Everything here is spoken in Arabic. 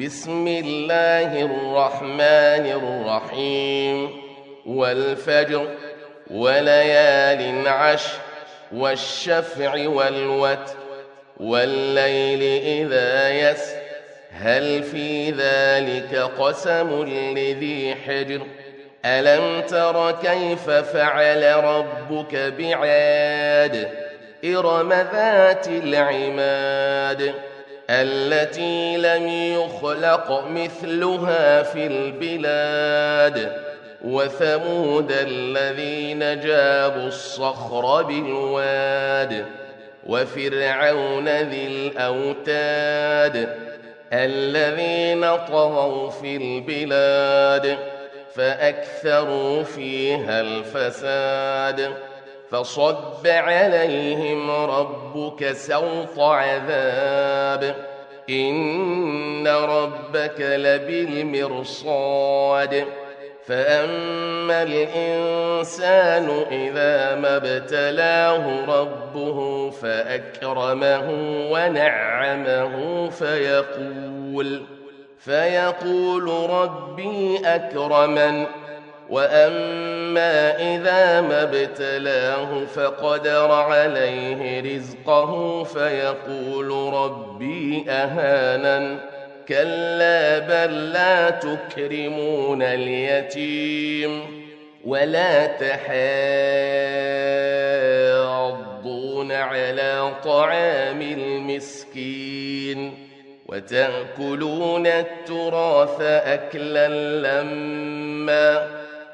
بسم الله الرحمن الرحيم. والفجر وليال عشر والشفع والوتر والليل إذا يس هل في ذلك قسم لذي حجر؟ ألم تر كيف فعل ربك بعاد إرم ذات العماد؟ التي لم يخلق مثلها في البلاد وثمود الذين جابوا الصخر بالواد وفرعون ذي الأوتاد الذين طغوا في البلاد فأكثروا فيها الفساد. فصب عليهم ربك سوط عذاب. إن ربك لبالمرصاد. فأما الإنسان إذا ما ابتلاه ربه فأكرمه ونعمه فيقول فيقول ربي أكرمن. واما اذا ما ابتلاه فقدر عليه رزقه فيقول ربي اهانن كلا بل لا تكرمون اليتيم ولا تحاضون على طعام المسكين وتاكلون التراث اكلا لما